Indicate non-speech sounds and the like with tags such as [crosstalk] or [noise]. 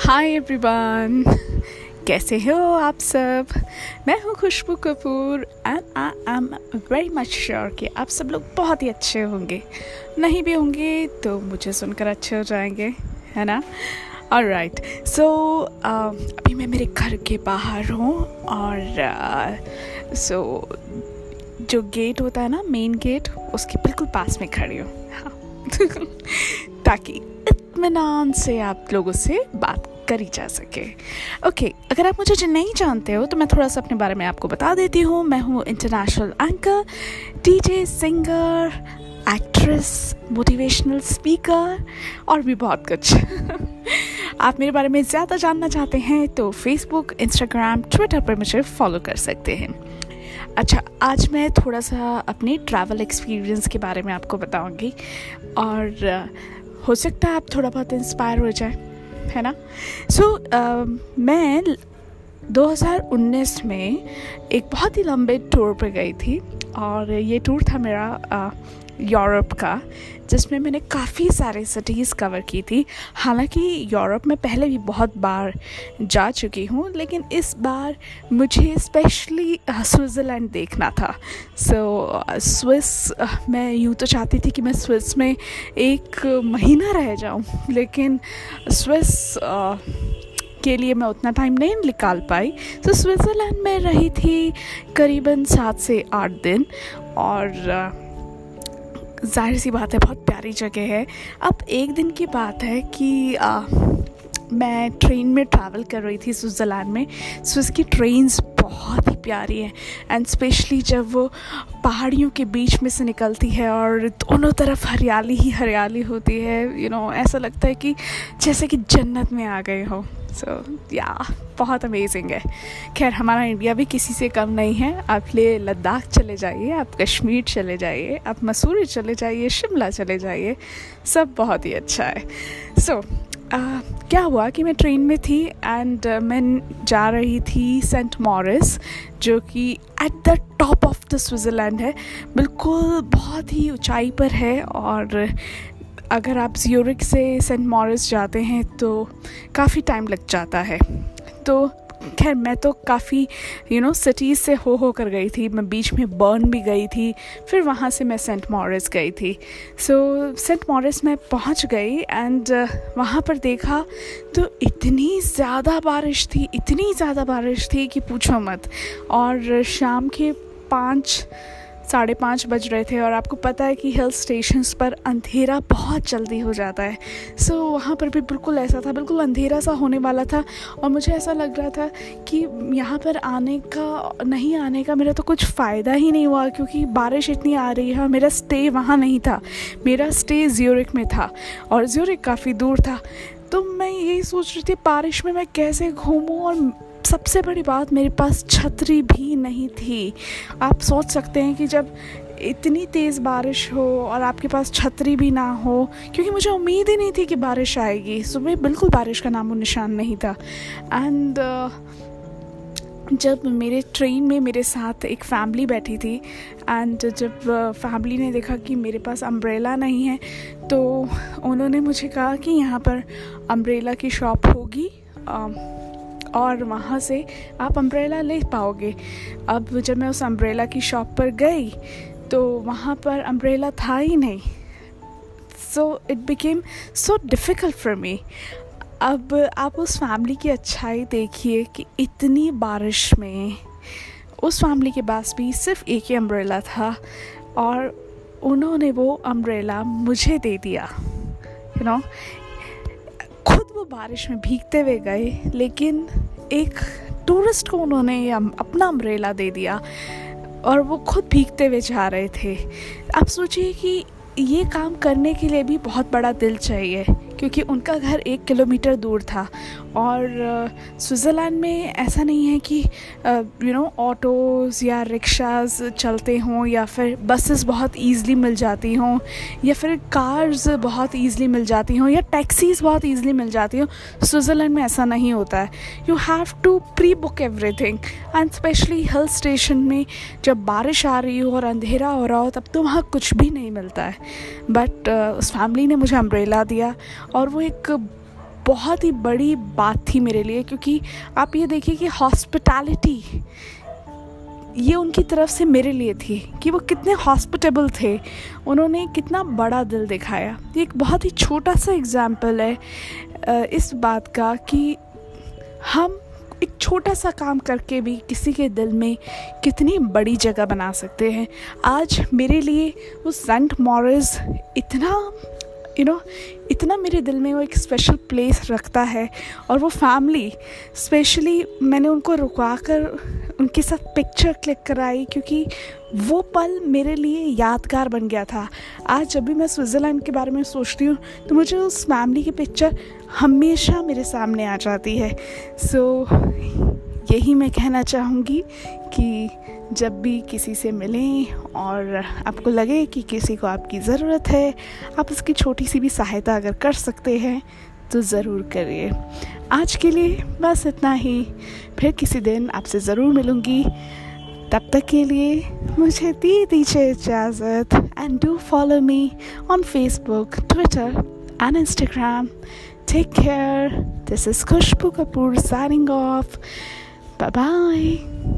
Hi everyone [laughs] कैसे हो आप सब? मैं हूँ Khushboo Kapoor and I am very much sure कि आप सब लोग बहुत ही अच्छे होंगे। नहीं भी होंगे तो मुझे सुनकर अच्छे हो जाएँगे है ना? और राइट सो अभी मैं मेरे घर के बाहर हूँ और सो uh, so, जो गेट होता है ना मेन गेट उसके बिल्कुल पास में खड़ी हूँ। हाँ। [laughs] ताकि इतमान से आप लोगों से बात करी जा सके। ओके okay, अगर आप मुझे नहीं जानते हो तो मैं थोड़ा सा अपने बारे में आपको बता देती हूँ। मैं हूँ international anchor DJ singer actress motivational speaker और भी बहुत कुछ। [laughs] आप मेरे बारे में ज़्यादा जानना चाहते हैं तो फेसबुक इंस्टाग्राम ट्विटर पर मुझे फॉलो कर सकते हैं। अच्छा आज मैं थोड़ा सा अपने ट्रैवल एक्सपीरियंस के बारे में आपको बताऊँगी। और हो सकता है आप थोड़ा बहुत इंस्पायर हो जाए है ना? सो so, uh, मैं 2019 में एक बहुत ही लंबे टूर पर गई थी। और ये टूर था मेरा यूरोप का जिसमें मैंने काफ़ी सारे सिटीज़ कवर की थी। हालाँकि यूरोप में पहले भी बहुत बार जा चुकी हूँ लेकिन इस बार मुझे स्पेशली स्विट्ज़रलैंड देखना था। सो so, स्विस मैं यूँ तो चाहती थी कि मैं स्विस में एक महीना रह जाऊँ लेकिन स्विस के लिए मैं उतना टाइम नहीं निकाल पाई। तो स्विट्ज़रलैंड में रही थी करीबन सात से आठ दिन और ज़ाहिर सी बात है बहुत प्यारी जगह है। अब एक दिन की बात है कि आ, मैं ट्रेन में ट्रैवल कर रही थी स्विट्ज़रलैंड में स्विस की ट्रेन्स बहुत ही प्यारी हैं एंड स्पेशली जब वो पहाड़ियों के बीच में से निकलती है और दोनों तरफ़ हरियाली ही हरियाली होती है यू you नो know, ऐसा लगता है कि जैसे कि जन्नत में आ गए हो। सो so, या yeah, बहुत अमेजिंग है। खैर हमारा इंडिया भी किसी से कम नहीं है। आप ले लद्दाख चले जाइए आप कश्मीर चले जाइए आप मसूरी चले जाइए शिमला चले जाइए सब बहुत ही अच्छा है। सो so, Uh, क्या हुआ कि मैं ट्रेन में थी एंड uh, मैं जा रही थी सेंट मॉरिस जो कि at the top of the Switzerland है। बिल्कुल बहुत ही ऊंचाई पर है और अगर आप ज्यूरिक से सेंट मॉरिस जाते हैं तो काफ़ी टाइम लग जाता है। तो खैर मैं तो काफ़ी यू नो सिटीज़ से हो हो कर गई थी। मैं बीच में बर्न भी गई थी फिर वहाँ से मैं सेंट मॉरिस गई थी। सो सेंट मॉरिस मैं पहुँच गई एंड uh, वहाँ पर देखा तो इतनी ज़्यादा बारिश थी इतनी ज़्यादा बारिश थी कि पूछो मत। और शाम के पाँच साढ़े पाँच बज रहे थे और आपको पता है कि हिल स्टेशंस पर अंधेरा बहुत जल्दी हो जाता है। सो so, वहाँ पर भी बिल्कुल ऐसा था बिल्कुल अंधेरा सा होने वाला था और मुझे ऐसा लग रहा था कि यहाँ पर आने का नहीं आने का मेरा तो कुछ फ़ायदा ही नहीं हुआ क्योंकि बारिश इतनी आ रही है मेरा स्टे वहाँ नहीं था। मेरा स्टे ज्यूरिक में था और ज्यूरिक काफ़ी दूर था। तो मैं यही सोच रही थी बारिश में मैं कैसे घूमूँ और सबसे बड़ी बात मेरे पास छतरी भी नहीं थी। आप सोच सकते हैं कि जब इतनी तेज़ बारिश हो और आपके पास छतरी भी ना हो क्योंकि मुझे उम्मीद ही नहीं थी कि बारिश आएगी। सुबह बिल्कुल बारिश का नामो निशान नहीं था। एंड uh, जब मेरे ट्रेन में मेरे साथ एक फैमिली बैठी थी एंड जब फैमिली uh, ने देखा कि मेरे पास अम्ब्रेला नहीं है तो उन्होंने मुझे कहा कि यहाँ पर अम्ब्रेला की शॉप होगी। Uh, और वहाँ से आप अम्ब्रेला ले पाओगे। अब जब मैं उस अम्ब्रेला की शॉप पर गई तो वहाँ पर अम्ब्रेला था ही नहीं। So it became so difficult for me अब आप उस फैमिली की अच्छाई देखिए कि इतनी बारिश में। उस फैमिली के पास भी सिर्फ़ एक ही अम्ब्रेला था और उन्होंने वो अम्ब्रेला मुझे दे दिया। यू you नो know, खुद वो बारिश में भीगते हुए गए लेकिन एक टूरिस्ट को उन्होंने अपना अम्ब्रेला दे दिया और वो खुद भीगते हुए जा रहे थे। आप सोचिए कि ये काम करने के लिए भी बहुत बड़ा दिल चाहिए। क्योंकि उनका घर एक किलोमीटर दूर था। और स्विट्ज़रलैंड में ऐसा नहीं है कि यू नो ऑटोज़ या रिक्शाज चलते हों या फिर बसेस बहुत ईज़िली मिल जाती हों या फिर कार्स बहुत ईज़िली मिल जाती हों या टैक्सीज़ बहुत ईज़िली मिल जाती हों। स्विट्ज़रलैंड में ऐसा नहीं होता है। You have to pre book everything and specially hill station में जब बारिश आ रही हो और अंधेरा हो रहा हो तब तो वहाँ कुछ भी नहीं मिलता है। बट uh, उस फैमिली ने मुझे अम्ब्रेला दिया और वो एक बहुत ही बड़ी बात थी मेरे लिए, क्योंकि आप ये देखिए कि हॉस्पिटैलिटी ये उनकी तरफ़ से मेरे लिए थी, कि वो कितने हॉस्पिटेबल थे। उन्होंने कितना बड़ा दिल दिखाया। ये एक बहुत ही छोटा सा एग्ज़ाम्पल है इस बात का कि हम एक छोटा सा काम करके भी किसी के दिल में कितनी बड़ी जगह बना सकते हैं। आज मेरे लिए वो सेंट मॉरिस इतना यू नो इतना मेरे दिल में वो एक स्पेशल प्लेस रखता है और वो फैमिली स्पेशली मैंने उनको रुका कर उनके साथ पिक्चर क्लिक कराई क्योंकि वो पल मेरे लिए यादगार बन गया था। आज जब भी मैं स्विट्ज़रलैंड के बारे में सोचती हूँ तो मुझे उस फैमिली की पिक्चर हमेशा मेरे सामने आ जाती है। सो so, यही मैं कहना चाहूँगी कि जब भी किसी से मिलें और आपको लगे कि किसी को आपकी ज़रूरत है, आप उसकी छोटी सी भी सहायता अगर कर सकते हैं तो ज़रूर करिए। आज के लिए बस इतना ही। फिर किसी दिन आपसे ज़रूर मिलूँगी। तब तक के लिए मुझे दी दीजिए इजाज़त and do follow me on Facebook Twitter and Instagram take care this is Khushboo Kapoor signing off Bye bye.